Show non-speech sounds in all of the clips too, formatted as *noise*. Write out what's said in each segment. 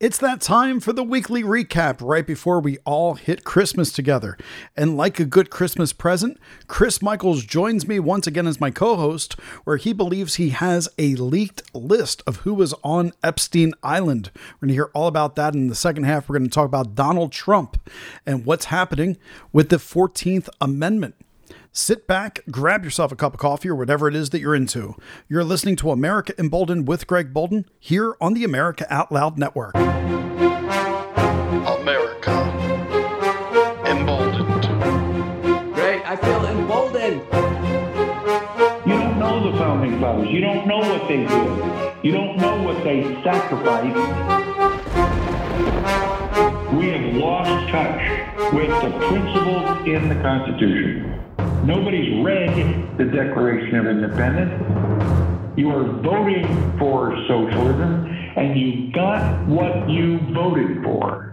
It's that time for the weekly recap right before we all hit Christmas together. And like a good Christmas present, Chris Michaels joins me once again as my co host, where he believes he has a leaked list of who was on Epstein Island. We're going to hear all about that in the second half. We're going to talk about Donald Trump and what's happening with the 14th Amendment. Sit back, grab yourself a cup of coffee or whatever it is that you're into. You're listening to America Emboldened with Greg Boulden here on the America Out Loud Network. America. Emboldened. Great, I feel emboldened. You don't know the founding fathers. You don't know what they did. You don't know what they sacrificed. We have lost touch with the principles in the Constitution. Nobody's read the Declaration of Independence. You are voting for socialism, and you got what you voted for.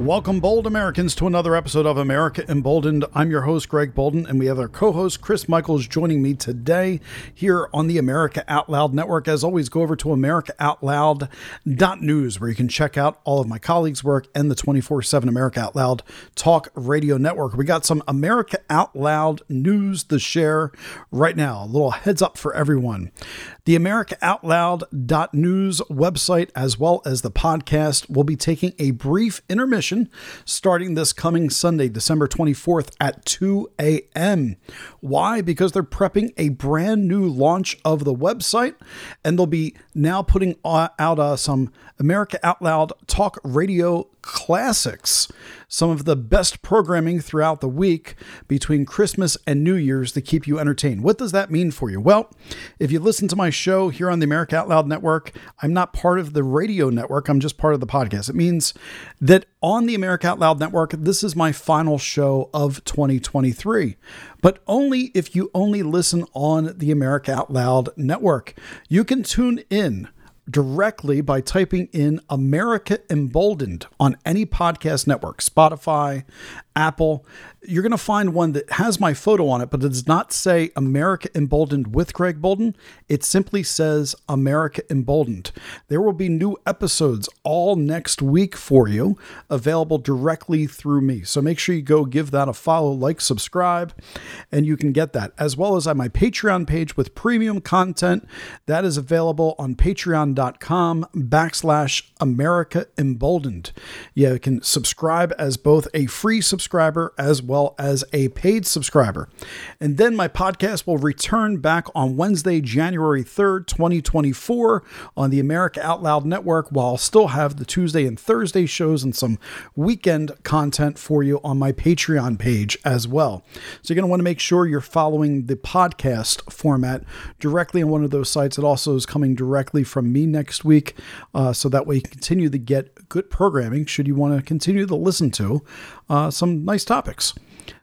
Welcome, bold Americans, to another episode of America Emboldened. I'm your host, Greg Boulden, and we have our co host, Chris Michaels, joining me today here on the America Out Loud Network. As always, go over to AmericaOutloud.news, where you can check out all of my colleagues' work and the 24 7 America Out Loud Talk Radio Network. We got some America Out Loud news to share right now. A little heads up for everyone. The AmericaOutloud.news website, as well as the podcast, will be taking a brief intermission starting this coming Sunday, December 24th at 2 a.m. Why? Because they're prepping a brand new launch of the website, and they'll be now putting out uh, some America Out Loud talk radio classics, some of the best programming throughout the week between Christmas and New Year's to keep you entertained. What does that mean for you? Well, if you listen to my show here on the America Out Loud Network, I'm not part of the radio network, I'm just part of the podcast. It means that on the America Out Loud Network, this is my final show of 2023 but only if you only listen on the America Out Loud network. You can tune in directly by typing in America Emboldened on any podcast network, Spotify, Apple. You're going to find one that has my photo on it, but it does not say America Emboldened with Greg Boulden. It simply says America Emboldened. There will be new episodes all next week for you, available directly through me. So make sure you go give that a follow, like, subscribe, and you can get that. As well as on my Patreon page with premium content that is available on patreon.com backslash America Emboldened. You can subscribe as both a free subscriber as well as a paid subscriber. And then my podcast will return back on Wednesday, January 3rd, 2024 on the America Out Loud Network, while I'll still have the Tuesday and Thursday shows and some weekend content for you on my Patreon page as well. So you're going to want to make sure you're following the podcast format directly on one of those sites. It also is coming directly from me next week, uh, so that way you continue to get good programming should you want to continue to listen to uh, some nice topics.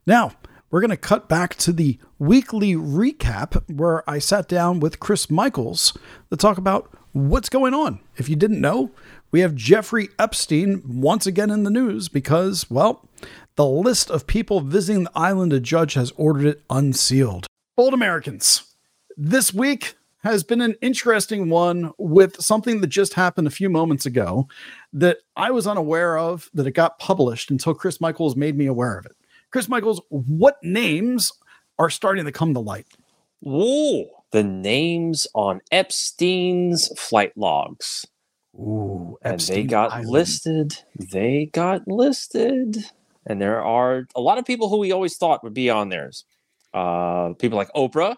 Now, we're going to cut back to the weekly recap where I sat down with Chris Michaels to talk about what's going on. If you didn't know, we have Jeffrey Epstein once again in the news because, well, the list of people visiting the island, a judge has ordered it unsealed. Old Americans, this week has been an interesting one with something that just happened a few moments ago that I was unaware of that it got published until Chris Michaels made me aware of it. Chris Michaels, what names are starting to come to light? Ooh, the names on Epstein's flight logs. Ooh, and they got Island. listed. They got listed. And there are a lot of people who we always thought would be on theirs. Uh, people like Oprah.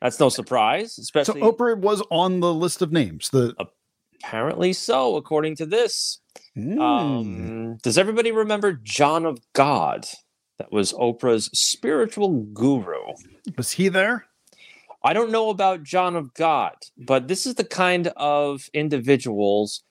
That's no surprise, especially. So Oprah was on the list of names. The apparently so, according to this. Mm. Um, does everybody remember John of God? That was Oprah's spiritual guru. was he there? I don't know about John of God, but this is the kind of individuals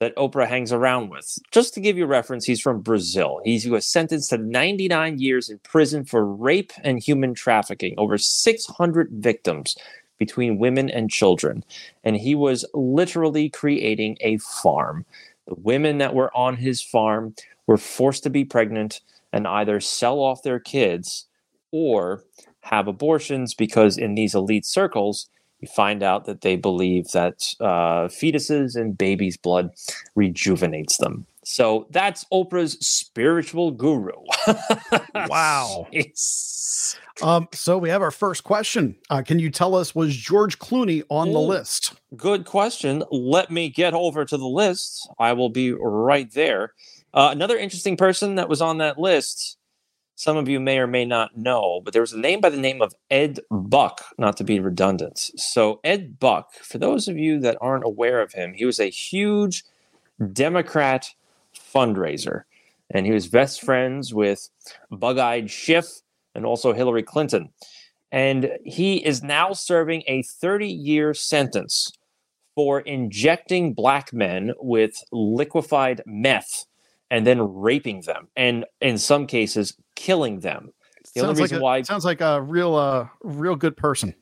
that Oprah hangs around with. Just to give you a reference, he's from Brazil. He's, he was sentenced to 99 years in prison for rape and human trafficking, over 600 victims between women and children. And he was literally creating a farm. The women that were on his farm were forced to be pregnant and either sell off their kids or have abortions because in these elite circles, you find out that they believe that uh, fetuses and babies' blood rejuvenates them. So that's Oprah's spiritual guru. *laughs* Wow. Um, so we have our first question. Uh, can you tell us was George Clooney on the Ooh. list? Good question. Let me get over to the list. I will be right there. Uh, another interesting person that was on that list, some of you may or may not know, but there was a name by the name of Ed Buck, not to be redundant. So, Ed Buck, for those of you that aren't aware of him, he was a huge Democrat fundraiser, and he was best friends with Bug Eyed Schiff and also Hillary Clinton. And he is now serving a 30 year sentence for injecting black men with liquefied meth and then raping them, and in some cases, killing them. The only sounds like reason a, why- sounds like a real, uh, real good person.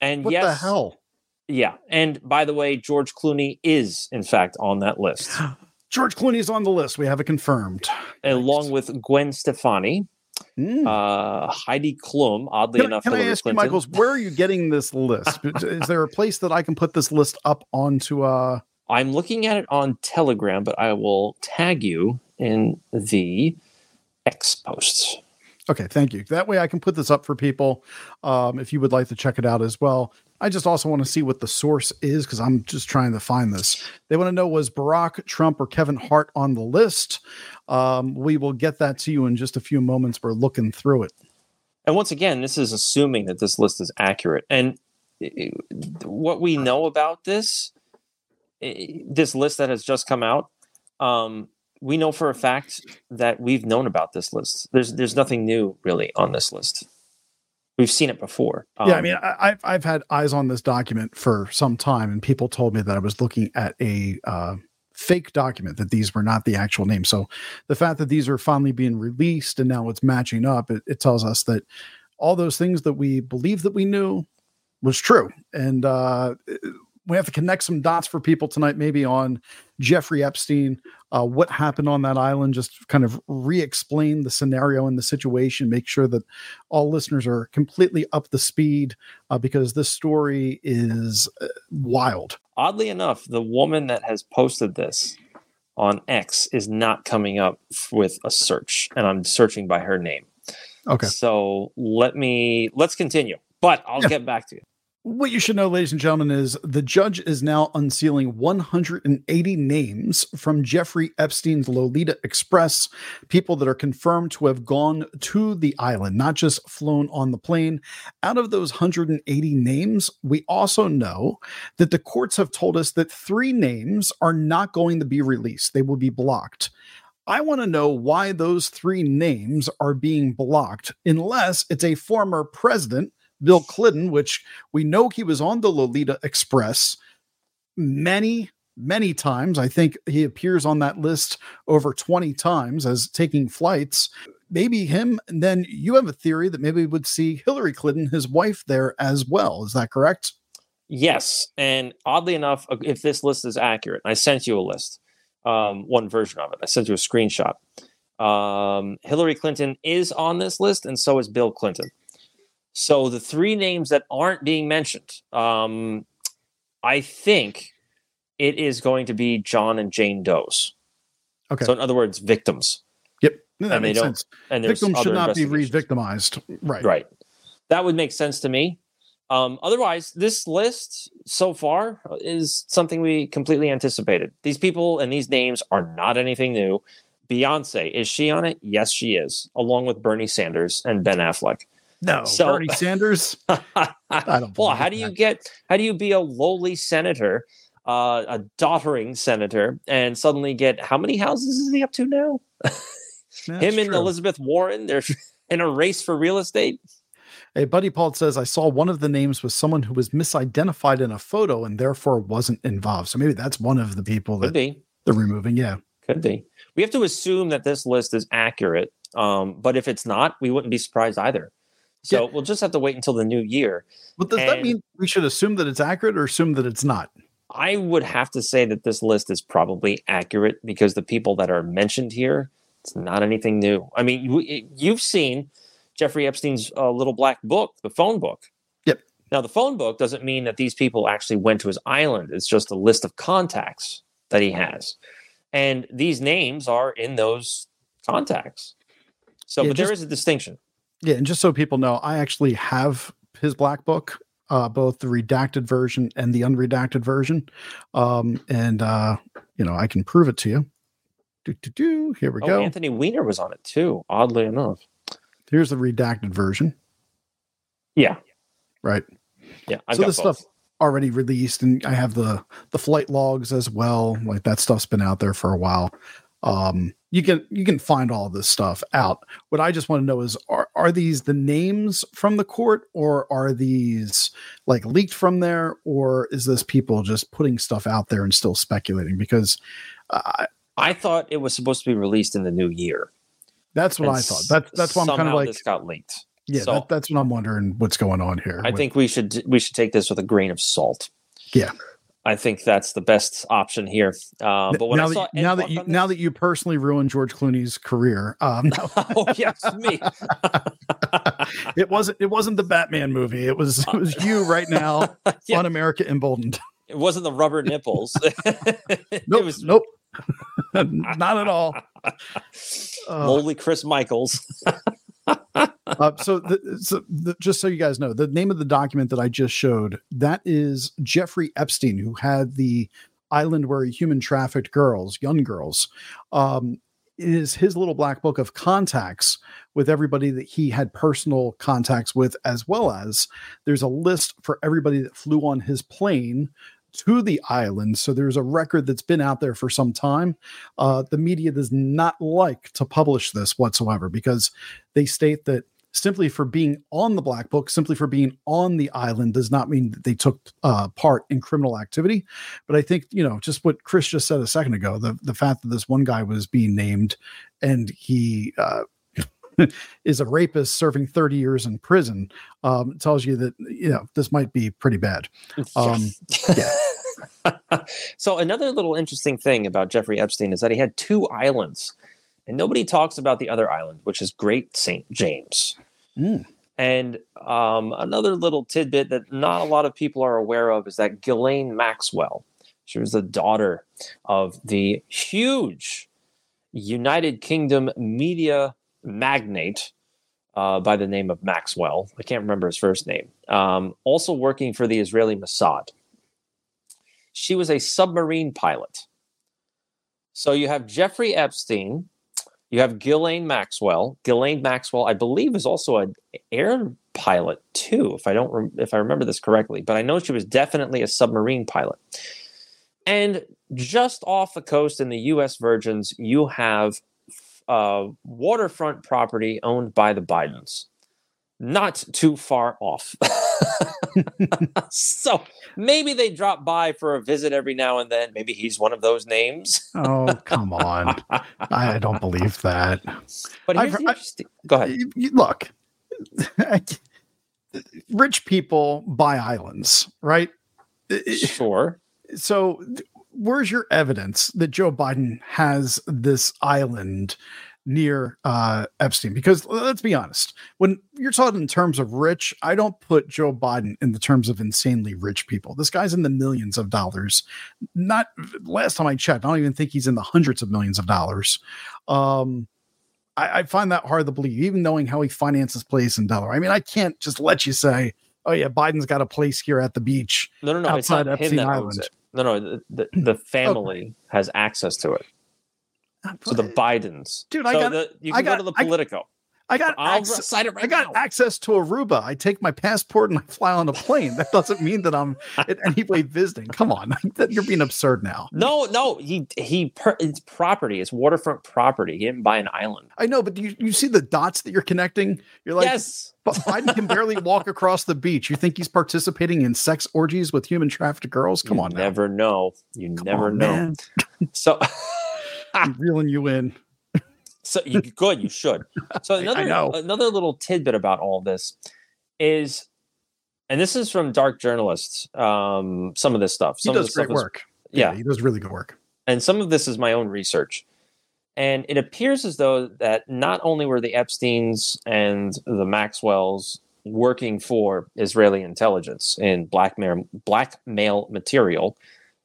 And What yes, the hell? Yeah. And by the way, George Clooney is, in fact, on that list, *gasps* George Clooney is on the list. We have it confirmed. along with Gwen Stefani, Mm. uh, Heidi Klum, oddly Can, enough, can I Hillary ask you, Michaels, where are you getting this list? *laughs* Is there a place that I can put this list up onto? Uh, I'm looking at it on Telegram, but I will tag you in the X posts. okay, thank you. That way I can put this up for people um, if you would like to check it out as well. I just also want to see what the source is because I'm just trying to find this. They want to know was Barack, Trump, or Kevin Hart on the list? Um, we will get that to you in just a few moments. We're looking through it. And once again, this is assuming that this list is accurate. And what we know about this, this list that has just come out, um, we know for a fact that we've known about this list. There's there's nothing new really on this list. We've seen it before. yeah, I Um, mean, I, I've I've had eyes on this document for some time, and people told me that I was looking at a uh, fake document that these were not the actual names. So the fact that these are finally being released and now it's matching up, it, it tells us that all those things that we believed that we knew was true. And uh, we have to connect some dots for people tonight, maybe on Jeffrey Epstein, uh, what happened on that island, just kind of re-explain the scenario and the situation, make sure that all listeners are completely up the speed uh, because this story is uh, wild. oddly enough, the woman that has posted this on X is not coming up with a search, and I'm searching by her name. Okay. So let me let's continue. But I'll Yeah. get back to you. What you should know, ladies and gentlemen, is the judge is now unsealing 180 names from Jeffrey Epstein's Lolita Express, people that are confirmed to have gone to the island, not just flown on the plane. Out of those 180 names, we also know that the courts have told us that three names are not going to be released, they will be blocked. I want to know why those three names are being blocked, unless it's a former president, Bill Clinton, which we know he was on the Lolita Express many, many times. I think he appears on that list over 20 times as taking flights. Maybe him. And then you have a theory that maybe we would see Hillary Clinton, his wife, there as well. Is that correct? Yes, and oddly enough, uh, if this list is accurate, I sent you a list, um, one version of it. I sent you a screenshot. Um, Hillary Clinton is on this list, and so is Bill Clinton. So the three names that aren't being mentioned, um, I think it is going to be John and Jane Doe's. Okay. So in other words, victims. yep. That and they makes don't- sense. And Victims should not be re-victimized. Right. Right. That would make sense to me. Um, otherwise, this list so far is something we completely anticipated. These people and these names are not anything new. Beyonce, is she on it? Yes, she is, along with Bernie Sanders and Ben Affleck. No. So- Bernie Sanders. *laughs* I don't. well, how do you that. get how do you be a lowly senator, uh, a doddering senator, and suddenly get how many houses is he up to now? Him and true. Elizabeth Warren, they're in a race for real estate. Hey, Buddy Paul says, I saw one of the names was someone who was misidentified in a photo and therefore wasn't involved. So maybe that's one of the people Could that be. they're removing. Yeah. Could be. We have to assume that this list is accurate. Um, but if it's not, we wouldn't be surprised either. So Yeah. we'll just have to wait until the new year. But does that mean we should assume that it's accurate or assume that it's not? I would have to say that this list is probably accurate because the people that are mentioned here, it's not anything new. I mean, you, you've seen Jeffrey Epstein's uh, little black book, the phone book. Yep. Now, the phone book doesn't mean that these people actually went to his island. It's just a list of contacts that he has. And these names are in those contacts. So, Yeah, but there just- is a distinction. Yeah, and just so people know, I actually have his black book, uh, both the redacted version and the unredacted version. Um, and uh, you know, I can prove it to you. Do, do, do. Here we Oh, go. Anthony Weiner was on it too, oddly enough. Here's the redacted version, Yeah. right? Yeah. I've so got this both. stuff already released, and I have the the flight logs as well. Like that stuff's been out there for a while. Um, you can you can find all this stuff out. What I just want to know is are are these the names from the court, or are these like leaked from there, or is this people just putting stuff out there and still speculating? Because uh, I thought it was supposed to be released in the new year. that's what And I thought. That's that's why I'm kind of like, this got leaked. yeah, so- that, that's what I'm wondering. What's going on here? I with- think we should we should take this with a grain of salt. Yeah. I think that's the best option here. Uh, but when now I that, saw Ed now that you on now that you personally ruined George Clooney's career, um, no, *laughs* oh yes, me. *laughs* it wasn't it wasn't the Batman movie. It was it was you right now *laughs* Yeah. on America Emboldened. It wasn't the rubber nipples. Nope, was nope, not at all. Uh, Chris Michaels. Uh, so, the, so the, just so you guys know, the name of the document that I just showed that is Jeffrey Epstein, who had the island where he human trafficked girls, young girls. Um, is his little black book of contacts with everybody that he had personal contacts with, as well as there's a list for everybody that flew on his plane to the island. So there's a record that's been out there for some time. Uh, the media does not like to publish this whatsoever because they state that simply for being on the black book, simply for being on the island, does not mean that they took uh, part in criminal activity. But I think you know just what Chris just said a second ago the the fact that this one guy was being named and he. Uh, *laughs* is a rapist serving 30 years in prison um, tells you that you know this might be pretty bad *laughs* um, so another little interesting thing about Jeffrey Epstein is that he had two islands, and nobody talks about the other island, which is Great Saint James. Mm. And um, another little tidbit that not a lot of people are aware of is that Ghislaine Maxwell, she was the daughter of the huge United Kingdom media magnate uh, by the name of Maxwell. I can't remember his first name. Um, also working for the Israeli Mossad. She was a submarine pilot. So you have Jeffrey Epstein, you have Ghislaine Maxwell. Ghislaine Maxwell, I believe, is also an air pilot too, if I don't rem- if I remember this correctly. But I know she was definitely a submarine pilot. And just off the coast in the U.S. Virgins, you have uh, waterfront property owned by the Bidens. Not too far off. *laughs* so maybe they drop by for a visit every now and then. Maybe he's one of those names. oh *laughs* come on i don't believe that But here's interesting. Go ahead. Look, *laughs* rich people buy islands, right? Sure. So, where's your evidence that Joe Biden has this island near uh, Epstein? Because let's be honest, when you're talking in terms of rich, I don't put Joe Biden in the terms of insanely rich people. This guy's in the millions of dollars. Not last time I checked, I don't even think he's in the hundreds of millions of dollars. Um, I, I find that hard to believe, even knowing how he finances plays in Delaware. I mean, I can't just let you say, "Oh yeah, Biden's got a place here at the beach." No, no, no. Outside Epstein Island. No, no. The, the, *clears throat* the family has access to it. Uh, so the Bidens. Dude, I got- the, you I can got- go to the I- Politico. I got access, right I got now. access to Aruba. I take my passport and I fly on a plane. That doesn't mean that I'm in any way *laughs* visiting. Come on, *laughs* you're being absurd now. No, no. He he. Per, it's property. It's waterfront property. He didn't buy an island. I know, but you, you see the dots that you're connecting. You're like, yes. but Biden can barely *laughs* walk across the beach. You think he's participating in sex orgies with human trafficked girls? Come you on, now. Never know. You Come never on, know. So. I'm reeling you in. So you good, you should. *laughs* So another another little tidbit about all this is, and this is from Dark Journalists. Um, some of this stuff. He Some of does great is- work. yeah, he does really good work. and some of this is my own research. And it appears as though that not only were the Epstein's and the Maxwells working for Israeli intelligence in blackmail blackmail material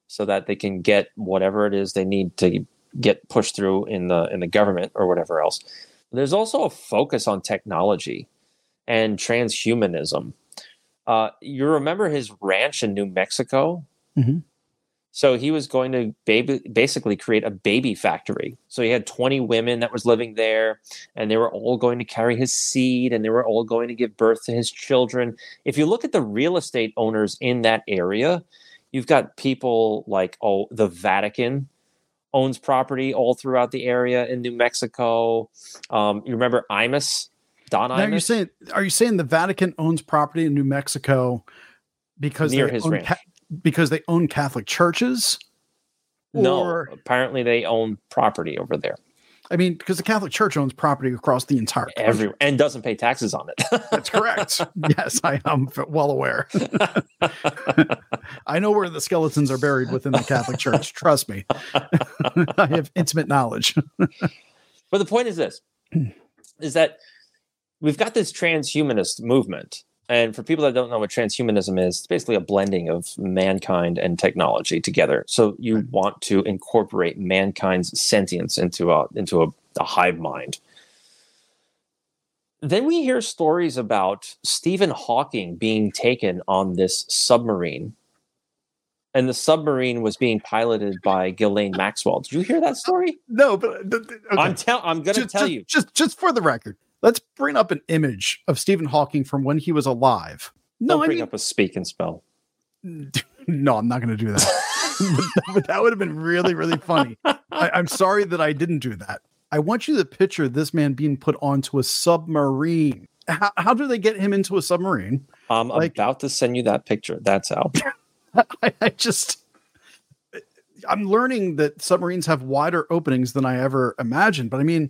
so that they can get whatever it is they need to get pushed through in the in the government or whatever else. There's also a focus on technology and transhumanism. Uh, you remember his ranch in New Mexico? Mhm. So he was going to baby, basically create a baby factory. So he had 20 women that was living there, and they were all going to carry his seed, and they were all going to give birth to his children. If you look at the real estate owners in that area, you've got people like oh, the Vatican owns property all throughout the area in New Mexico. Um, you remember Imus, Don Now, are you Imus? saying are you saying the Vatican owns property in New Mexico because Near they his own ranch. because they own Catholic churches? no, Or- apparently they own property over there. I mean, because the Catholic Church owns property across the entire country. everywhere and doesn't pay taxes on it. That's correct. *laughs* yes, I am well aware. *laughs* I know where the skeletons are buried within the Catholic Church. Trust me. *laughs* I have intimate knowledge. but the point is this is that we've got this transhumanist movement. And for people that don't know what transhumanism is, it's basically a blending of mankind and technology together. So you want to incorporate mankind's sentience into a into a, a hive mind. Then we hear stories about Stephen Hawking being taken on this submarine. And the submarine was being piloted by Ghislaine Maxwell. Did you hear that story? No, but okay. I'm tell I'm gonna just, tell just- you. Just just for the record, let's bring up an image of Stephen Hawking from when he was alive. No, Don't I bring mean, up a speak and spell. *laughs* no, I'm not going to do that. *laughs* but that would have been really, really funny. I, I'm sorry that I didn't do that. I want you to picture this man being put onto a submarine. How, how do they get him into a submarine? I'm Like- about to send you that picture. That's how. *laughs* I, I just, I'm learning that submarines have wider openings than I ever imagined. But I mean,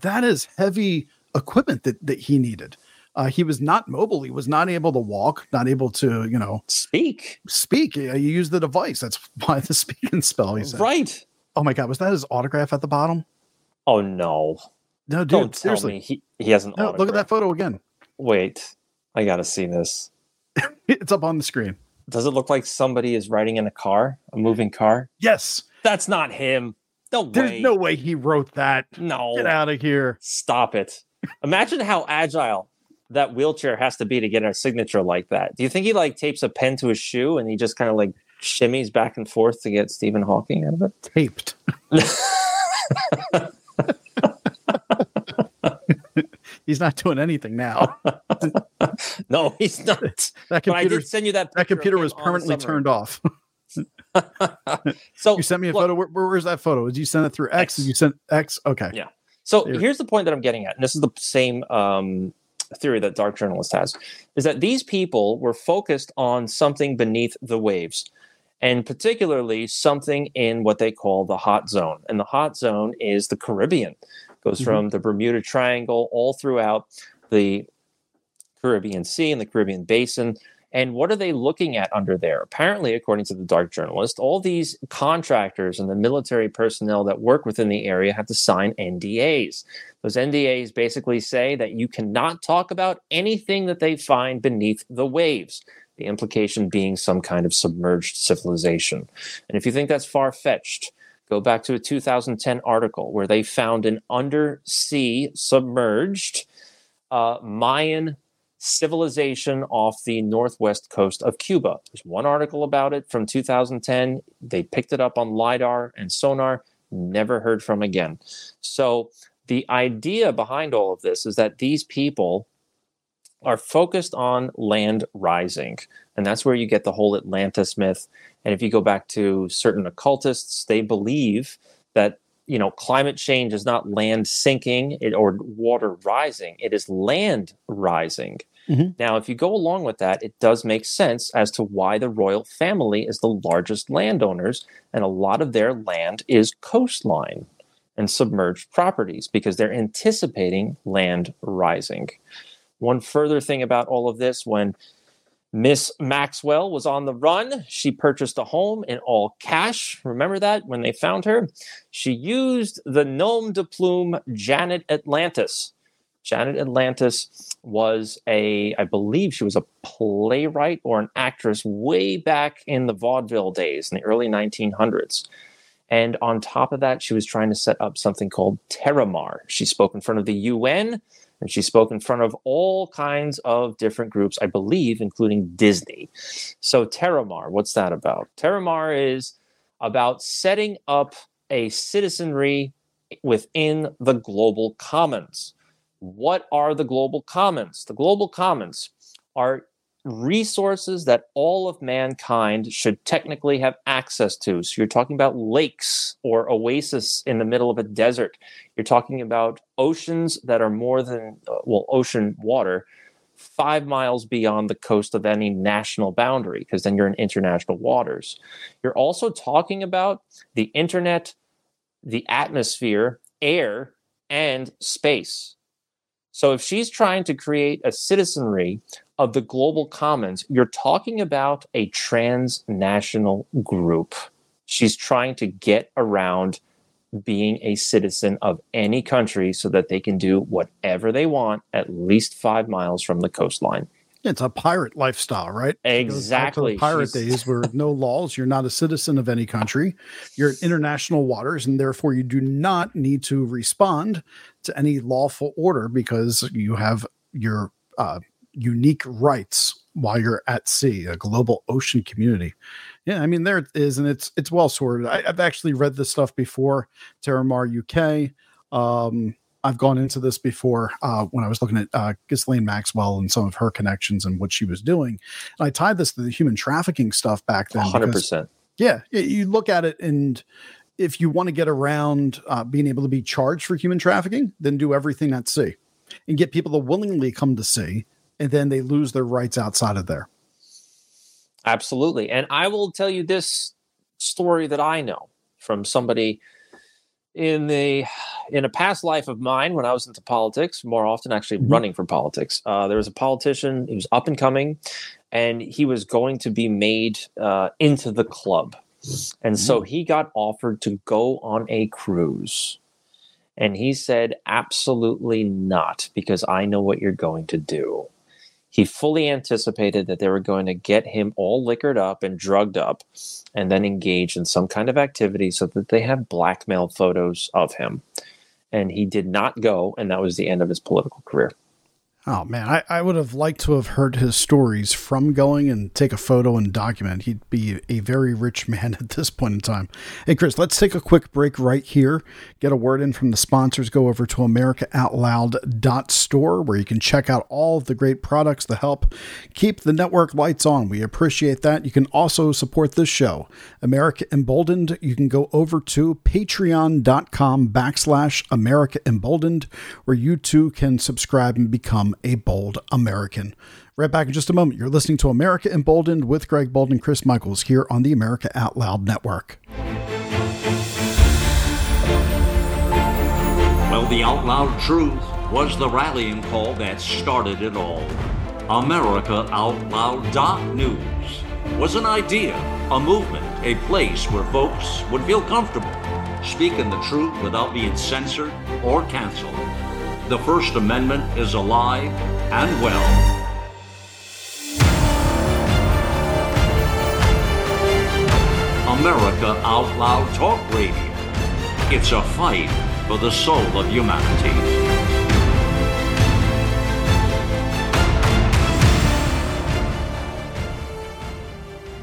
that is heavy equipment that, that he needed. Uh, he was not mobile. He was not able to walk, not able to, you know, Speak. speak. You use the device. That's *laughs* why the speak and spell. He said. Right. Oh my god, was that his autograph at the bottom? Oh no. No, dude, Don't tell seriously. me he, he has an No, look at that photo again. Wait. I gotta see this. *laughs* It's up on the screen. Does it look like somebody is riding in a car? A moving car? Yes. That's not him. No There's way. no way he wrote that. No. Get out of here. Stop it. Imagine how agile that wheelchair has to be to get a signature like that. Do you think he like tapes a pen to his shoe and he just kind of like shimmies back and forth to get Stephen Hawking out of it? Taped. *laughs* He's not doing anything now. *laughs* No, he's not. *laughs* That But I computer, did send you that. that computer was permanently turned off. So You sent me a look, photo. Where, where- where's that photo? Did you send it through X? X. Did you send X? Okay. Yeah. So here's the point that I'm getting at, and this is the same um, theory that Dark Journalist has, is that these people were focused on something beneath the waves, and particularly something in what they call the hot zone. And the hot zone is the Caribbean, goes Mhm. from the Bermuda Triangle all throughout the Caribbean Sea and the Caribbean Basin. And what are they looking at under there? Apparently, according to the Dark Journalist, all these contractors and the military personnel that work within the area have to sign NDAs. Those NDAs basically say that you cannot talk about anything that they find beneath the waves. The implication being some kind of submerged civilization. And if you think that's far fetched, go back to a 2010 article where they found an undersea submerged uh, Mayan civilization off the northwest coast of Cuba. There's one article about it from 2010. They picked it up on LIDAR and sonar, never heard from again. So, the idea behind all of this is that these people are focused on land rising. And that's where you get the whole Atlantis myth. And if you go back to certain occultists, they believe that you know climate change is not land sinking or water rising it is land rising Mhm. now if you go along with that it does make sense as to why the royal family is the largest landowners and a lot of their land is coastline and submerged properties because they're anticipating land rising one further thing about all of this when Miss Maxwell was on the run. She purchased a home in all cash. Remember that when they found her? She used the nom de plume Janet Atlantis Janet Atlantis was a, I believe she was a playwright or an actress way back in the vaudeville days in the early 1900s. And on top of that, she was trying to set up something called TerraMar. She spoke in front of the UN and she spoke in front of all kinds of different groups, I believe, including Disney. So, TerraMar, what's that about? TerraMar is about setting up a citizenry within the global commons. What are the global commons? The global commons are resources that all of mankind should technically have access to. So you're talking about lakes or oasis in the middle of a desert. You're talking about oceans that are more than, uh, well, ocean water five miles beyond the coast of any national boundary, because then you're in international waters. You're also talking about the internet, the atmosphere, air, and space. So if she's trying to create a citizenry of the global commons, you're talking about a transnational group. She's trying to get around being a citizen of any country so that they can do whatever they want at least five miles from the coastline. It's a pirate lifestyle, right? Exactly. pirate She's- days where no laws, you're not a citizen of any country. You're in international waters, and therefore you do not need to respond to any lawful order because you have your uh, unique rights while you're at sea, a global ocean community. Yeah, I mean there it is, and it's it's well sorted. I, I've actually read this stuff before. TerraMar UK. Um, I've gone into this before uh, when I was looking at uh, Ghislaine Maxwell and some of her connections and what she was doing. And I tied this to the human trafficking stuff back then. 100%. yeah, you look at it, and if you want to get around uh, being able to be charged for human trafficking, then do everything at sea and get people to willingly come to sea, and then they lose their rights outside of there. Absolutely. And I will tell you this story that I know from somebody in the in a past life of mine when I was into politics, more often actually Mhm. running for politics. Uh, there was a politician, he was up and coming, and he was going to be made uh, into the club. And so he got offered to go on a cruise. And he said, absolutely not, because I know what you're going to do. He fully anticipated that they were going to get him all liquored up and drugged up and then engage in some kind of activity so that they have blackmail photos of him. And he did not go, and that was the end of his political career. Oh man, I, I would have liked to have heard his stories from going and take a photo and document. He'd be a very rich *laughs* man at this point in time. Hey Chris, let's take a quick break right here. Get a word in from the sponsors. Go over to AmericaOutloud.store where you can check out all of the great products that help keep the network lights on. We appreciate that. You can also support this show. America Emboldened, you can go over to patreon.com backslash America Emboldened, where you too can subscribe and become a bold American. Right back in just a moment. You're listening to America Emboldened with Greg Boulden and Chris Michaels here on the America Out Loud Network. Well, the out loud truth was the rallying call that started it all. America Out Loud News was an idea, a movement, a place where folks would feel comfortable speaking the truth without being censored or canceled. The First Amendment is alive and well. America Out Loud Talk Radio. It's a fight for the soul of humanity.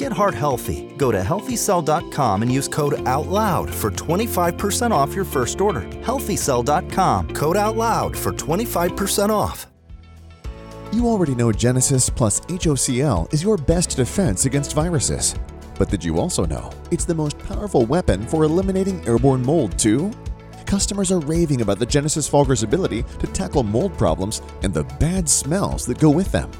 Get heart healthy. Go to healthycell.com and use code OUTLOUD for 25% off your first order. Healthycell.com, code OUTLOUD for 25% off. You already know Genesis plus HOCl is your best defense against viruses. But did you also know it's the most powerful weapon for eliminating airborne mold, too? Customers are raving about the Genesis Fogger's ability to tackle mold problems and the bad smells that go with them.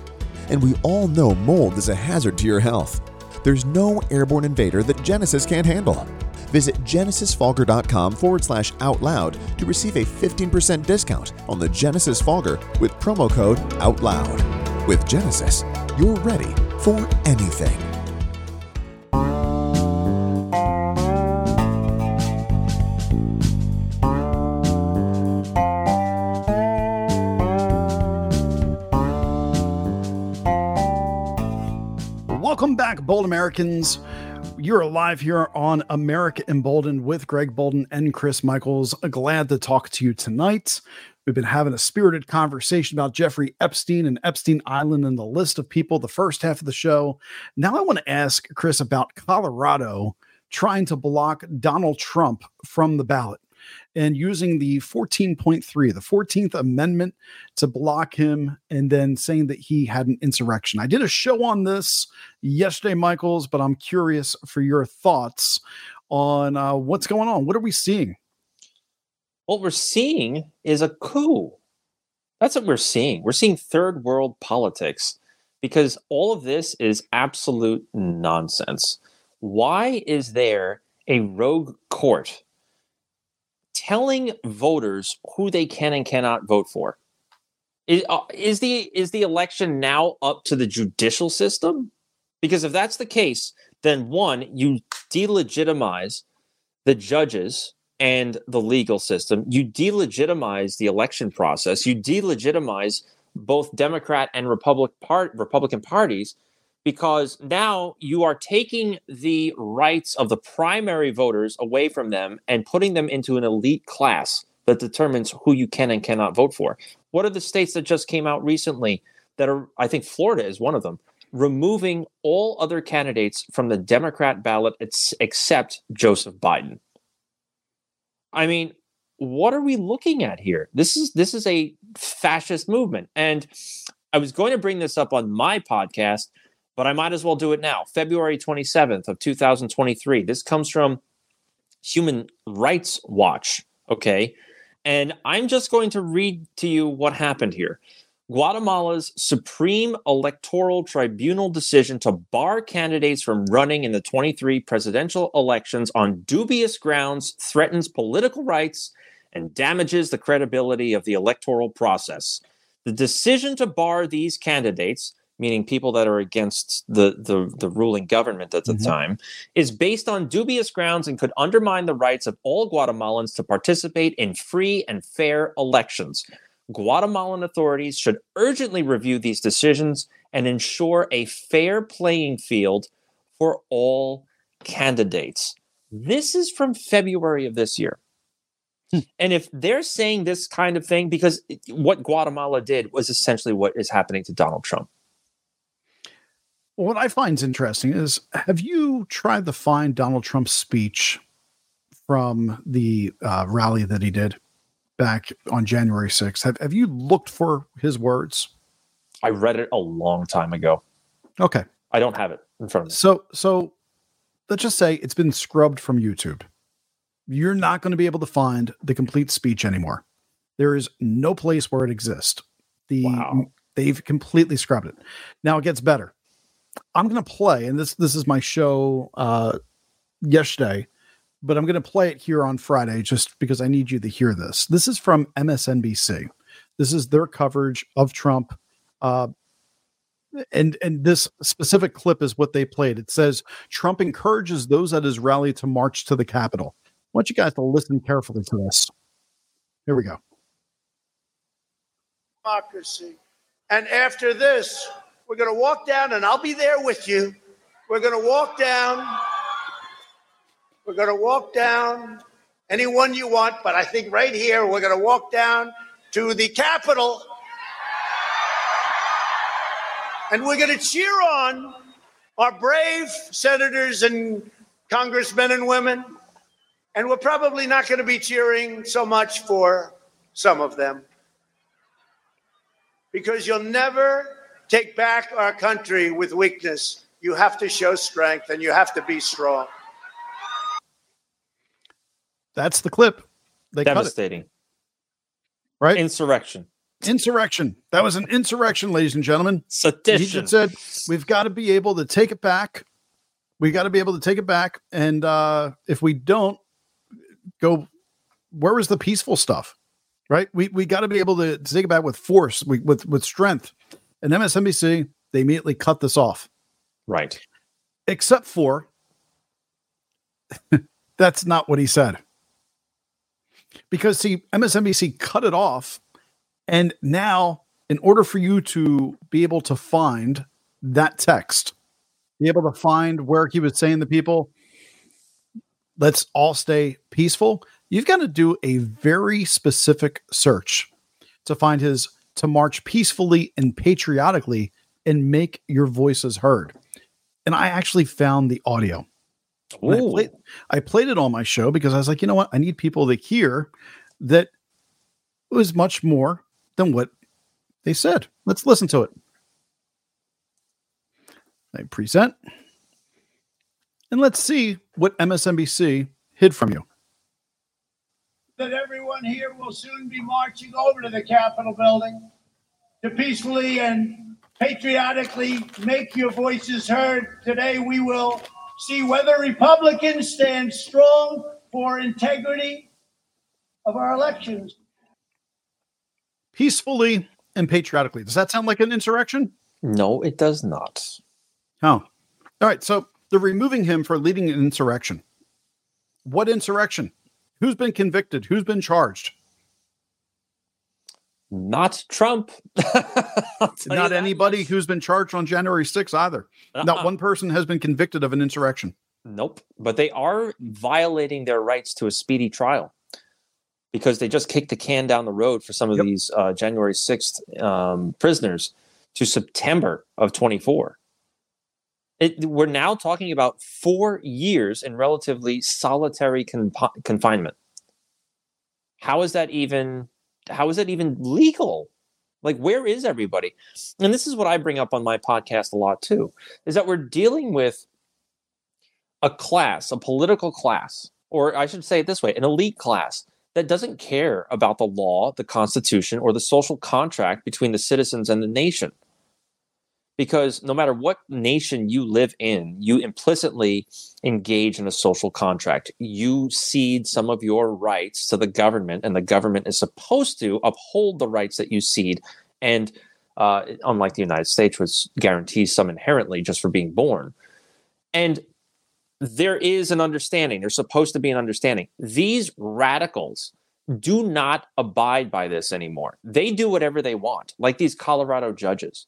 And we all know mold is a hazard to your health. There's no airborne invader that Genesis can't handle. Visit genesisfogger.com forward slash out loud to receive a 15% discount on the Genesis Fogger with promo code OUTLOUD. With Genesis, you're ready for anything. Americans. You're alive here on America Emboldened with Greg Boulden and Chris Michaels. Glad to talk to you tonight. We've been having a spirited conversation about Jeffrey Epstein and Epstein Island and the list of people the first half of the show. Now I want to ask Chris about Colorado trying to block Donald Trump from the ballot and using the 14.3, the 14th Amendment to block him and then saying that he had an insurrection. I did a show on this yesterday, Michaels, but I'm curious for your thoughts on uh, what's going on. What are we seeing? What we're seeing is a coup. That's what we're seeing. We're seeing third world politics because all of this is absolute nonsense. Why is there a rogue court telling voters who they can and cannot vote for. Is, uh, is the is the election now up to the judicial system? Because if that's the case, then one, you delegitimize the judges and the legal system. You delegitimize the election process. You delegitimize both Democrat and Republic part, Republican parties because now you are taking the rights of the primary voters away from them and putting them into an elite class that determines who you can and cannot vote for. What are the states that just came out recently that are, I think Florida is one of them, removing all other candidates from the Democrat ballot except Joseph Biden? I mean, what are we looking at here? This is this is a fascist movement. And I was going to bring this up on my podcast but I might as well do it now. February 27th of 2023. This comes from Human Rights Watch, okay? And I'm just going to read to you what happened here. Guatemala's Supreme Electoral Tribunal decision to bar candidates from running in the 23 presidential elections on dubious grounds threatens political rights and damages the credibility of the electoral process. The decision to bar these candidates meaning people that are against the the, the ruling government at the mm-hmm. time, is based on dubious grounds and could undermine the rights of all Guatemalans to participate in free and fair elections. Guatemalan authorities should urgently review these decisions and ensure a fair playing field for all candidates. This is from February of this year. Hmm. And if they're saying this kind of thing, because what Guatemala did was essentially what is happening to Donald Trump what I find interesting is have you tried to find Donald Trump's speech from the uh, rally that he did back on January 6th? Have, have you looked for his words? I read it a long time ago. Okay. I don't have it in front of me. So, so let's just say it's been scrubbed from YouTube. You're not going to be able to find the complete speech anymore. There is no place where it exists. The wow. they've completely scrubbed it. Now it gets better I'm going to play, and this this is my show uh, yesterday, but I'm going to play it here on Friday just because I need you to hear this. This is from MSNBC. This is their coverage of Trump. Uh, and and this specific clip is what they played. It says Trump encourages those at his rally to march to the Capitol. I want you guys to listen carefully to this. Here we go. Democracy. And after this, we're going to walk down, and I'll be there with you. We're going to walk down. We're going to walk down anyone you want, but I think right here, we're going to walk down to the Capitol. And we're going to cheer on our brave senators and congressmen and women. And we're probably not going to be cheering so much for some of them because you'll never take back our country with weakness. You have to show strength and you have to be strong. That's the clip. They Devastating. Right? Insurrection. Insurrection. That was an insurrection, ladies and gentlemen. Sedition. He just said we've got to be able to take it back We got to be able to take it back. And uh, if we don't go, where is the peaceful stuff? Right? We we got to be able to, to take it back with force, we, with with strength. And MSNBC, they immediately cut this off. Right. Except for *laughs* that's not what he said. Because see, MSNBC cut it off, and now in order for you to be able to find that text, be able to find where he was saying to people, let's all stay peaceful, you've got to do a very specific search to find his to march peacefully and patriotically and make your voices heard. And I actually found the audio. I played, I played it on my show because I was like, you know what? I need people to hear that it was much more than what they said. Let's listen to it. I present. And let's see what MSNBC hid from you. That everyone here will soon be marching over to the Capitol building to peacefully and patriotically make your voices heard. Today we will see whether Republicans stand strong for integrity of our elections. Peacefully and patriotically. Does that sound like an insurrection? No, it does not. Oh. All right. So they're removing him for leading an insurrection. What insurrection? Who's been convicted? Who's been charged? Not Trump. *laughs* Not anybody much. who's been charged on January 6th either. Uh-uh. Not one person has been convicted of an insurrection. Nope. But they are violating their rights to a speedy trial because they just kicked the can down the road for some of yep. these uh, January 6th um, prisoners to September of 24. It, we're now talking about four years in relatively solitary confinement. How is that even? How is that even legal? Like, where is everybody? And this is what I bring up on my podcast a lot too: is that we're dealing with a class, a political class, or I should say it this way, an elite class that doesn't care about the law, the Constitution, or the social contract between the citizens and the nation because no matter what nation you live in, you implicitly engage in a social contract. You cede some of your rights to the government, and the government is supposed to uphold the rights that you cede. And uh, unlike the United States, which guarantees some inherently just for being born. And there is an understanding, there's supposed to be an understanding. These radicals do not abide by this anymore. They do whatever they want, like these Colorado judges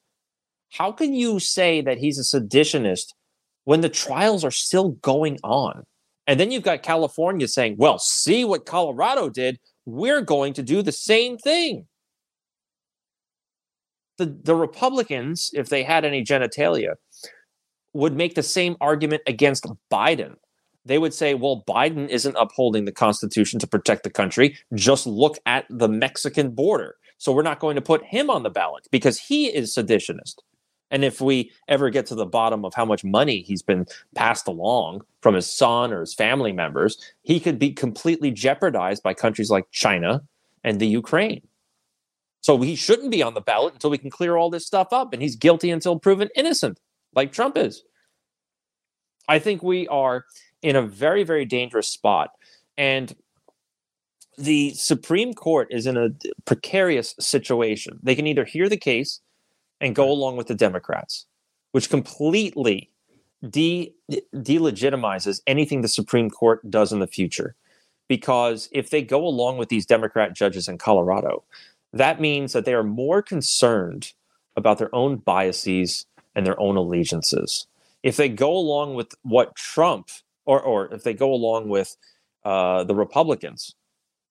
how can you say that he's a seditionist when the trials are still going on? And then you've got California saying, well, see what Colorado did. We're going to do the same thing. The, the Republicans, if they had any genitalia, would make the same argument against Biden. They would say, well, Biden isn't upholding the Constitution to protect the country. Just look at the Mexican border. So we're not going to put him on the ballot because he is seditionist. And if we ever get to the bottom of how much money he's been passed along from his son or his family members, he could be completely jeopardized by countries like China and the Ukraine. So he shouldn't be on the ballot until we can clear all this stuff up. And he's guilty until proven innocent, like Trump is. I think we are in a very, very dangerous spot. And the Supreme Court is in a precarious situation. They can either hear the case and go along with the Democrats, which completely de- delegitimizes anything the Supreme Court does in the future. Because if they go along with these Democrat judges in Colorado, that means that they are more concerned about their own biases and their own allegiances. If they go along with what Trump, or, or if they go along with uh, the Republicans,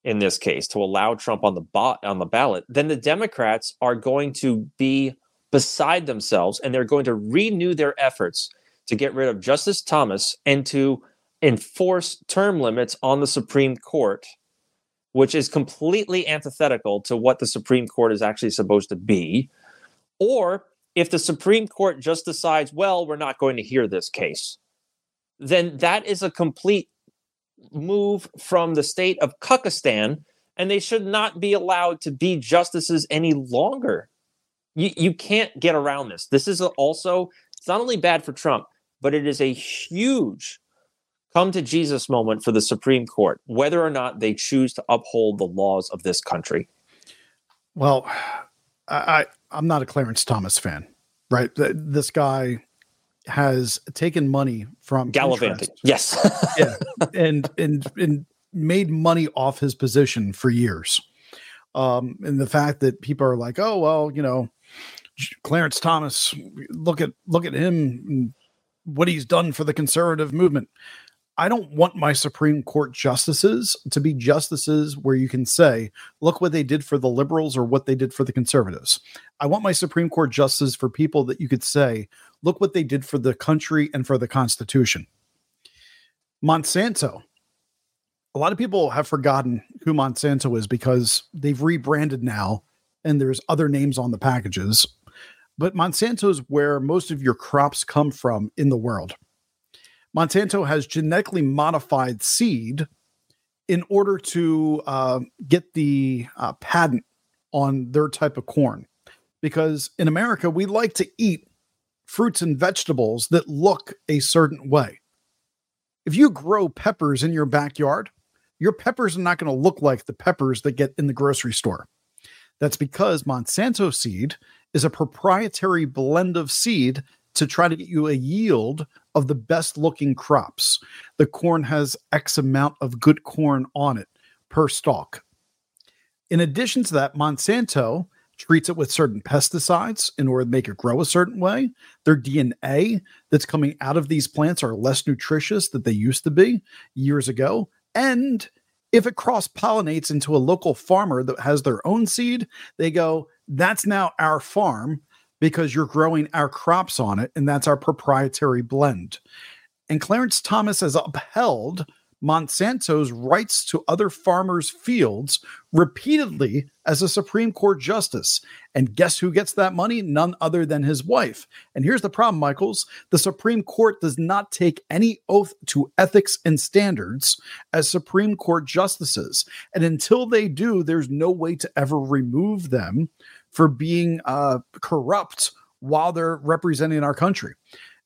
in this case to allow Trump on the bo- on the ballot, then the Democrats are going to be beside themselves and they're going to renew their efforts to get rid of Justice Thomas and to enforce term limits on the Supreme Court, which is completely antithetical to what the Supreme Court is actually supposed to be. Or if the Supreme Court just decides, well, we're not going to hear this case, then that is a complete move from the state of Kukistan, and they should not be allowed to be justices any longer you, you can't get around this. This is also it's not only bad for Trump, but it is a huge come to Jesus moment for the Supreme Court, whether or not they choose to uphold the laws of this country. Well, I, I I'm not a Clarence Thomas fan, right? Th- This guy has taken money from Gallivanting. Yes. *laughs* yeah, and and and made money off his position for years. Um, and the fact that people are like, oh well, you know, Clarence Thomas, look at look at him, what he's done for the conservative movement. I don't want my Supreme Court justices to be justices where you can say, look what they did for the liberals or what they did for the conservatives. I want my Supreme Court justices for people that you could say, look what they did for the country and for the Constitution. Monsanto. A lot of people have forgotten who Monsanto is because they've rebranded now and there's other names on the packages. But Monsanto is where most of your crops come from in the world. Monsanto has genetically modified seed in order to uh, get the uh, patent on their type of corn. Because in America, we like to eat fruits and vegetables that look a certain way. If you grow peppers in your backyard, your peppers are not going to look like the peppers that get in the grocery store. That's because Monsanto seed is a proprietary blend of seed to try to get you a yield of the best looking crops. The corn has X amount of good corn on it per stalk. In addition to that, Monsanto treats it with certain pesticides in order to make it grow a certain way. Their DNA that's coming out of these plants are less nutritious than they used to be years ago. And if it cross pollinates into a local farmer that has their own seed, they go, that's now our farm because you're growing our crops on it, and that's our proprietary blend. And Clarence Thomas has upheld Monsanto's rights to other farmers' fields repeatedly as a Supreme Court justice. And guess who gets that money? None other than his wife. And here's the problem, Michaels the Supreme Court does not take any oath to ethics and standards as Supreme Court justices. And until they do, there's no way to ever remove them for being uh, corrupt while they're representing our country.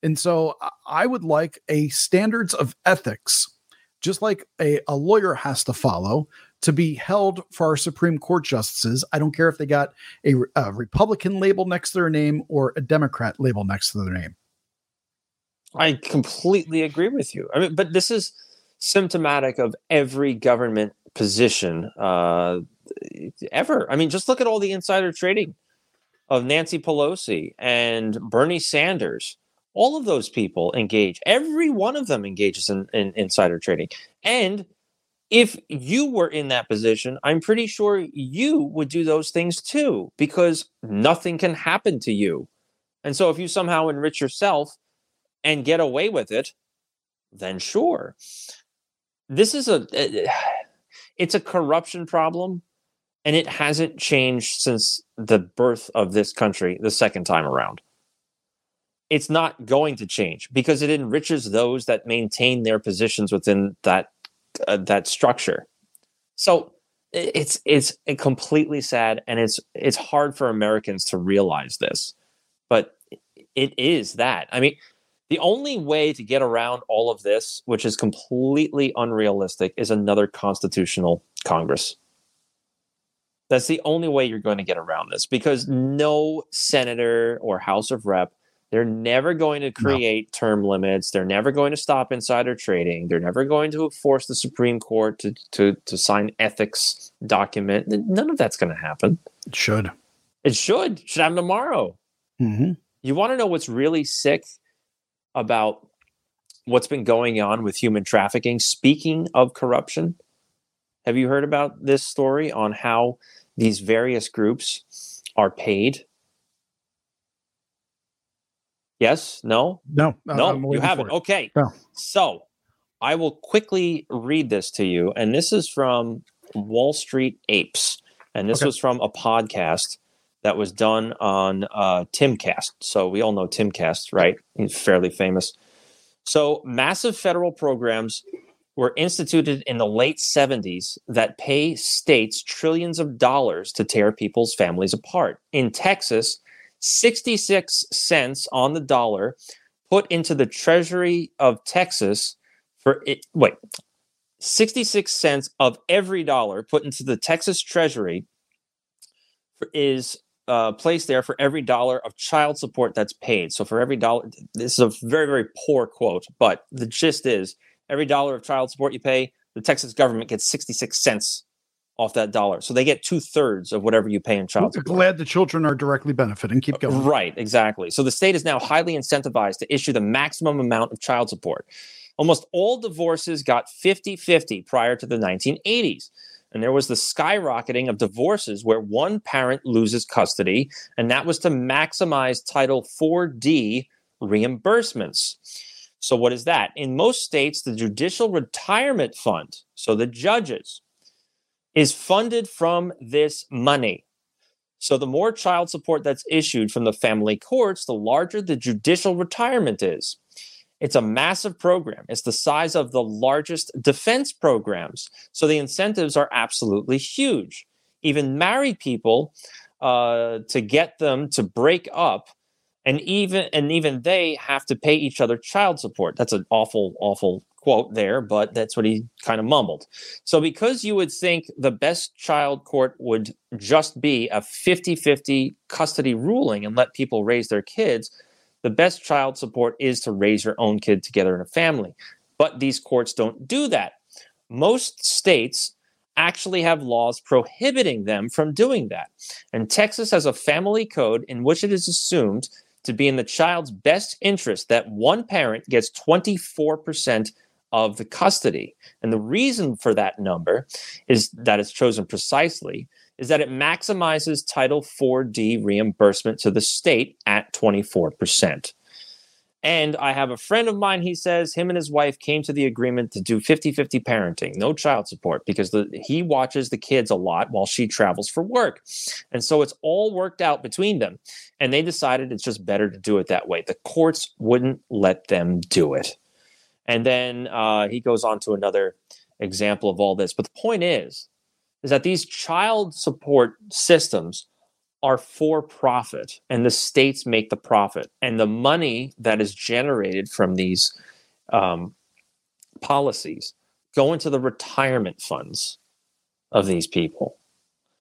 And so I- I would like a standards of ethics, just like a, a lawyer has to follow, to be held for our Supreme Court justices. I don't care if they got a, a Republican label next to their name or a Democrat label next to their name. I completely agree with you. I mean, but this is symptomatic of every government position uh, ever. I mean, just look at all the insider trading of Nancy Pelosi and Bernie Sanders. All of those people engage. Every one of them engages in, in insider trading. And if you were in that position, I'm pretty sure you would do those things too, because nothing can happen to you. And so if you somehow enrich yourself and get away with it, then sure. This is a eh, eh, *sighs* it's a corruption problem and it hasn't changed since the birth of this country the second time around. It's not going to change because it enriches those that maintain their positions within that uh, that structure. So it's it's completely sad and it's it's hard for Americans to realize this. But it is that. I mean, the only way to get around all of this, which is completely unrealistic, is another constitutional Congress. That's the only way you're going to get around this because no senator or House of Rep, they're never going to create term limits. They're never going to stop insider trading. They're never going to force the Supreme Court to, to, to sign ethics document. None of that's going to happen. It should. It should. Should happen tomorrow. Mm-hmm. You want to know what's really sick about what's been going on with human trafficking? Speaking of corruption, have you heard about this story on how these various groups are paid? Yes? No? No, No, I'm you haven't. Okay. No. So I will quickly read this to you. And this is from Wall Street Apes. And this Okay. was from a podcast that was done on uh, Timcast. So we all know Timcast, right? He's fairly famous. So massive federal programs were instituted in the late 70s that pay states trillions of dollars to tear people's families apart. In Texas, 66 cents on the dollar put into the treasury of Texas for it. Wait, 66 cents of every dollar put into the Texas treasury is uh, placed there for every dollar of child support that's paid. So for every dollar, this is a very, very poor quote, but the gist is every dollar of child support you pay, the Texas government gets 66 cents off that dollar. So they get two thirds of whatever you pay in child support. Glad the children are directly benefiting. Keep going. Right, exactly. So the state is now highly incentivized to issue the maximum amount of child support. Almost all divorces got 50 50 prior to the 1980s. And there was the skyrocketing of divorces where one parent loses custody, and that was to maximize Title 4D reimbursements. So, what is that? In most states, the Judicial Retirement Fund, so the judges, is funded from this money. So, the more child support that's issued from the family courts, the larger the judicial retirement is. It's a massive program. It's the size of the largest defense programs. So the incentives are absolutely huge. Even married people, uh, to get them to break up, and even and even they have to pay each other child support. That's an awful, awful quote there, but that's what he kind of mumbled. So because you would think the best child court would just be a 50-50 custody ruling and let people raise their kids, the best child support is to raise your own kid together in a family. But these courts don't do that. Most states actually have laws prohibiting them from doing that. And Texas has a family code in which it is assumed to be in the child's best interest that one parent gets 24% of the custody. And the reason for that number is that it's chosen precisely is that it maximizes Title 4D reimbursement to the state at 24%. And I have a friend of mine, he says him and his wife came to the agreement to do 50 50 parenting, no child support, because the, he watches the kids a lot while she travels for work. And so it's all worked out between them. And they decided it's just better to do it that way. The courts wouldn't let them do it. And then uh, he goes on to another example of all this. But the point is, is that these child support systems are for profit and the states make the profit. And the money that is generated from these um, policies go into the retirement funds of these people.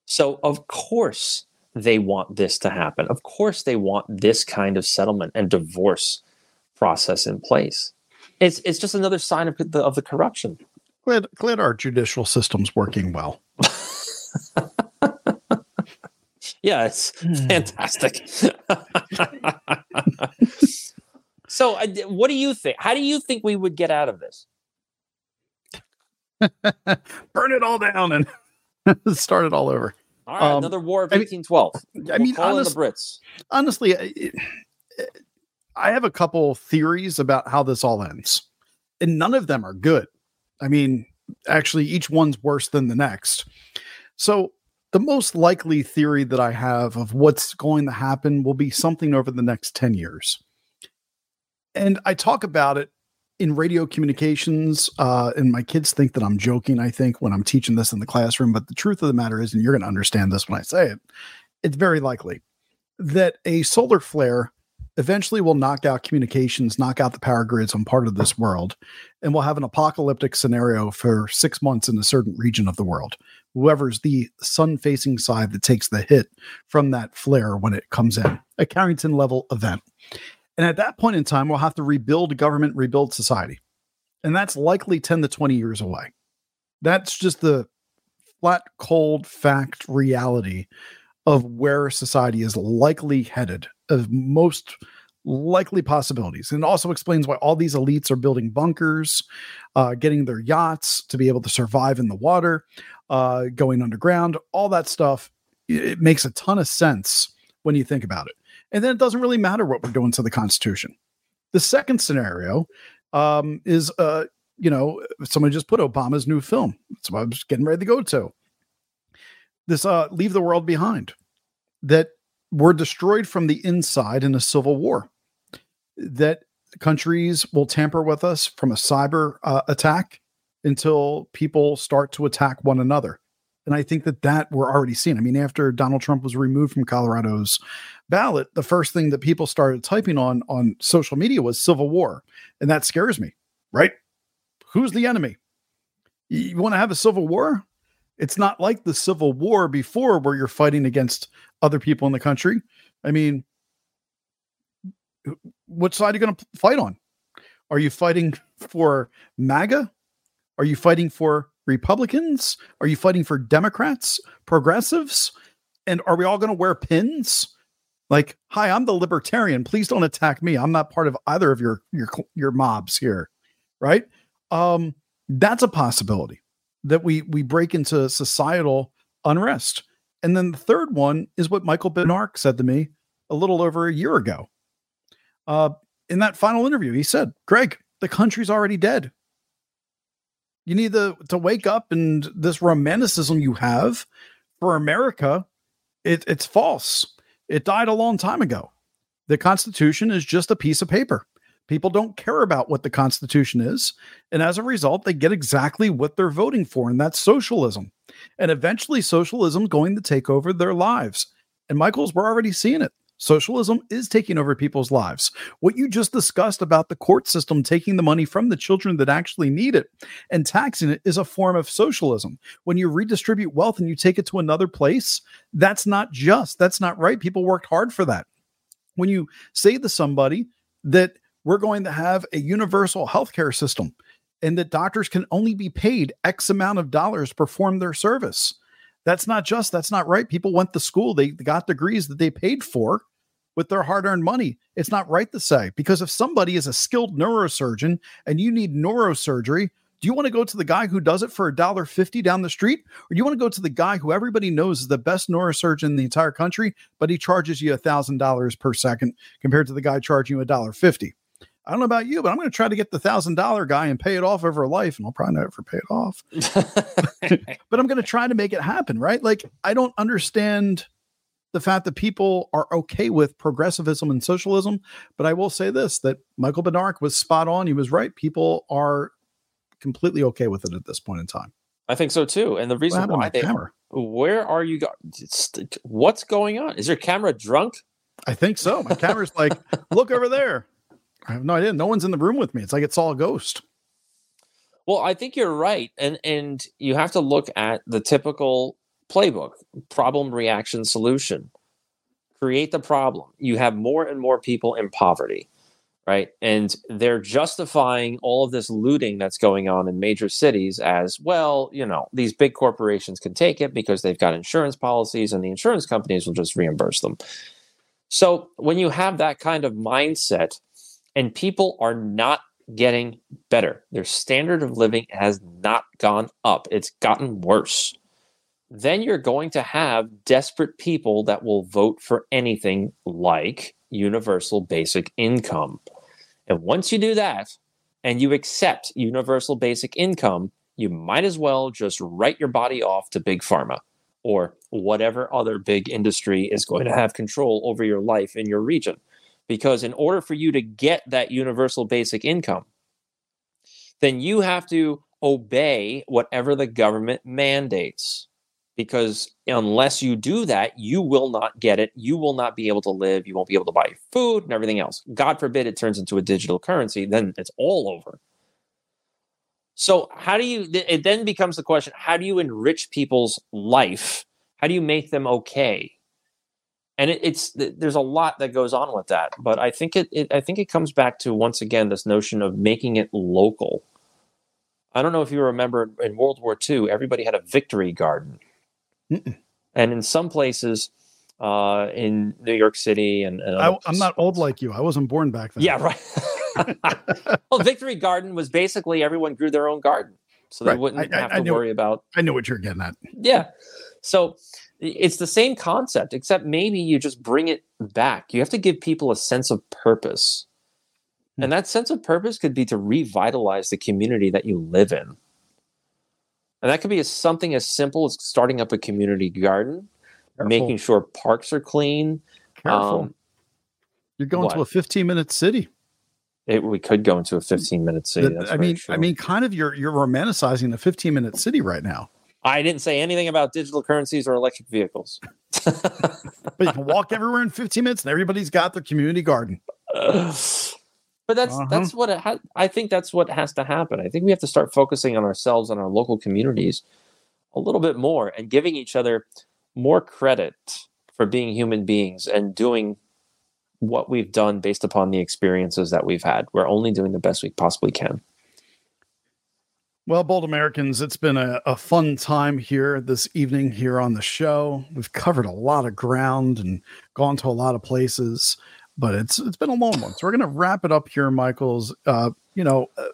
So of course they want this to happen. Of course they want this kind of settlement and divorce process in place it's it's just another sign of the, of the corruption glad glad our judicial system's working well *laughs* yeah, it's fantastic. *laughs* so, uh, what do you think? How do you think we would get out of this? *laughs* Burn it all down and start it all over. All right, um, another war of 1812. I mean, I mean honest, the Brits. honestly, it, I have a couple theories about how this all ends, and none of them are good. I mean, actually, each one's worse than the next. So, the most likely theory that I have of what's going to happen will be something over the next 10 years. And I talk about it in radio communications, uh, and my kids think that I'm joking, I think, when I'm teaching this in the classroom. But the truth of the matter is, and you're going to understand this when I say it, it's very likely that a solar flare eventually we'll knock out communications, knock out the power grids on part of this world, and we'll have an apocalyptic scenario for six months in a certain region of the world. Whoever's the sun facing side that takes the hit from that flare when it comes in, a Carrington level event. And at that point in time, we'll have to rebuild government, rebuild society. And that's likely 10 to 20 years away. That's just the flat, cold fact reality of where society is likely headed of most likely possibilities. And it also explains why all these elites are building bunkers, uh, getting their yachts to be able to survive in the water, uh, going underground, all that stuff. It makes a ton of sense when you think about it. And then it doesn't really matter what we're doing to the Constitution. The second scenario um, is, uh, you know, somebody just put Obama's new film. That's what I was getting ready to go to. This uh, Leave the World Behind. That were destroyed from the inside in a civil war. That countries will tamper with us from a cyber uh, attack until people start to attack one another. And I think that that we're already seeing. I mean, after Donald Trump was removed from Colorado's ballot, the first thing that people started typing on on social media was civil war, and that scares me. Right? Who's the enemy? You, you want to have a civil war? It's not like the Civil War before, where you're fighting against other people in the country. I mean, what side are you going to fight on? Are you fighting for MAGA? Are you fighting for Republicans? Are you fighting for Democrats, progressives? And are we all going to wear pins? Like, hi, I'm the libertarian. Please don't attack me. I'm not part of either of your your your mobs here, right? Um, that's a possibility that we we break into societal unrest. And then the third one is what Michael Badnarik said to me a little over a year ago. Uh, in that final interview, he said, "Greg, the country's already dead. You need to to wake up, and this romanticism you have for America, it, it's false. It died a long time ago. The Constitution is just a piece of paper. People don't care about what the Constitution is. And as a result, they get exactly what they're voting for, and that's socialism. And eventually, socialism is going to take over their lives. And Michaels, we're already seeing it. Socialism is taking over people's lives. What you just discussed about the court system taking the money from the children that actually need it and taxing it is a form of socialism. When you redistribute wealth and you take it to another place, that's not just, that's not right. People worked hard for that. When you say to somebody that we're going to have a universal healthcare system and that doctors can only be paid X amount of dollars perform their service that's not just, that's not right. People went to school, they got degrees that they paid for with their hard earned money. It's not right to say because if somebody is a skilled neurosurgeon and you need neurosurgery, do you want to go to the guy who does it for a dollar fifty down the street, or do you want to go to the guy who everybody knows is the best neurosurgeon in the entire country, but he charges you a thousand dollars per second compared to the guy charging you a dollar fifty? I don't know about you, but I'm going to try to get the thousand dollar guy and pay it off over a life, and I'll probably never pay it off. *laughs* *laughs* but I'm going to try to make it happen, right? Like I don't understand the fact that people are okay with progressivism and socialism, but I will say this: that Michael Badnarik was spot on. He was right. People are completely okay with it at this point in time. I think so too. And the reason why they, camera? where are you? Go- what's going on? Is your camera drunk? I think so. My camera's like, look over there. I have no idea. No one's in the room with me. It's like it's all a ghost. Well, I think you're right, and and you have to look at the typical playbook: problem, reaction, solution. Create the problem. You have more and more people in poverty, right? And they're justifying all of this looting that's going on in major cities as well. You know, these big corporations can take it because they've got insurance policies, and the insurance companies will just reimburse them. So when you have that kind of mindset and people are not getting better. Their standard of living has not gone up, it's gotten worse. Then you're going to have desperate people that will vote for anything like universal basic income. And once you do that and you accept universal basic income, you might as well just write your body off to big pharma or whatever other big industry is going to have control over your life in your region because in order for you to get that universal basic income, then you have to obey whatever the government mandates. Because unless you do that, you will not get it. You will not be able to live. You won't be able to buy food and everything else. God forbid it turns into a digital currency, then it's all over. So, how do you, it then becomes the question how do you enrich people's life? How do you make them okay? And it, it's there's a lot that goes on with that but i think it, it, i think it comes back to once again this notion of making it local. I don't know if you remember in world war ii everybody had a victory garden. Mm-mm. and in some places uh, in new york city and, and I, am not old like you. I wasn't born back then. Yeah right. *laughs* Well victory garden was basically everyone grew their own garden so they right. wouldn't I, have I, to worry about i know what you're getting at. Yeah. So it's the same concept, except maybe you just bring it back. You have to give people a sense of purpose. And that sense of purpose could be to revitalize the community that you live in. And that could be as something as simple as starting up a community garden, Careful. making sure parks are clean. Careful. Um, You're going what? to a 15 minute city. It, we could go into a 15 minute city. I mean, true. I mean, kind of you're you're romanticizing a 15 minute city right now. I didn't say anything about digital currencies or electric vehicles. *laughs* but you can walk everywhere in 15 minutes and everybody's got their community garden. *sighs* but that's Uh-huh. that's what it ha- I think that's what has to happen. I think we have to start focusing on ourselves and our local communities a little bit more and giving each other more credit for being human beings and doing what we've done based upon the experiences that we've had. We're only doing the best we possibly can. Well, Bold Americans, it's been a, a fun time here this evening here on the show. We've covered a lot of ground and gone to a lot of places, but it's it's been a long one. So we're going to wrap it up here, Michaels. Uh, you know, uh,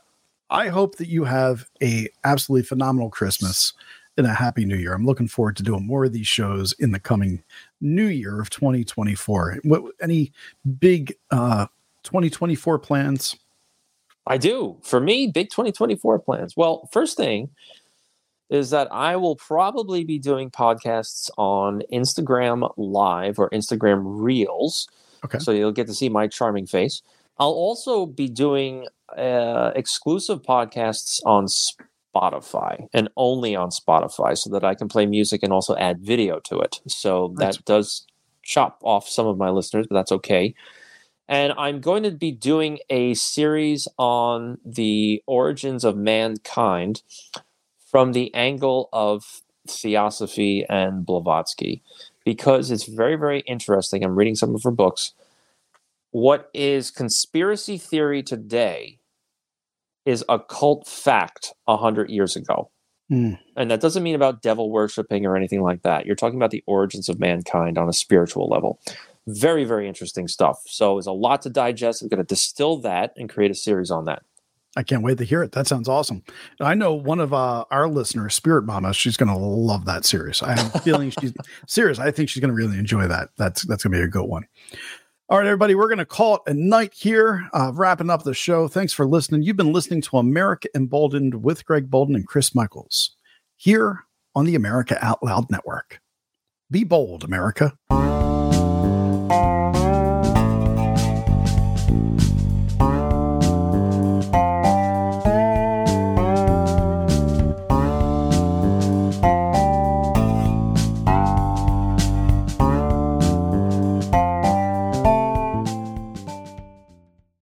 I hope that you have a absolutely phenomenal Christmas and a happy New Year. I'm looking forward to doing more of these shows in the coming New Year of 2024. What any big uh 2024 plans? I do. For me, big 2024 plans. Well, first thing is that I will probably be doing podcasts on Instagram Live or Instagram Reels. Okay. So you'll get to see my charming face. I'll also be doing uh, exclusive podcasts on Spotify and only on Spotify so that I can play music and also add video to it. So that does chop off some of my listeners, but that's okay. And I'm going to be doing a series on the origins of mankind from the angle of Theosophy and Blavatsky because it's very, very interesting. I'm reading some of her books. What is conspiracy theory today is occult fact 100 years ago. Hmm. And that doesn't mean about devil worshiping or anything like that. You're talking about the origins of mankind on a spiritual level. Very, very interesting stuff. So there's a lot to digest. I'm going to distill that and create a series on that. I can't wait to hear it. That sounds awesome. I know one of uh, our listeners, Spirit Mama, she's going to love that series. I have a feeling she's *laughs* serious. I think she's going to really enjoy that. That's that's going to be a good one. All right, everybody, we're going to call it a night here, uh, wrapping up the show. Thanks for listening. You've been listening to America Emboldened with Greg Boulden and Chris Michaels here on the America Out Loud Network. Be bold, America.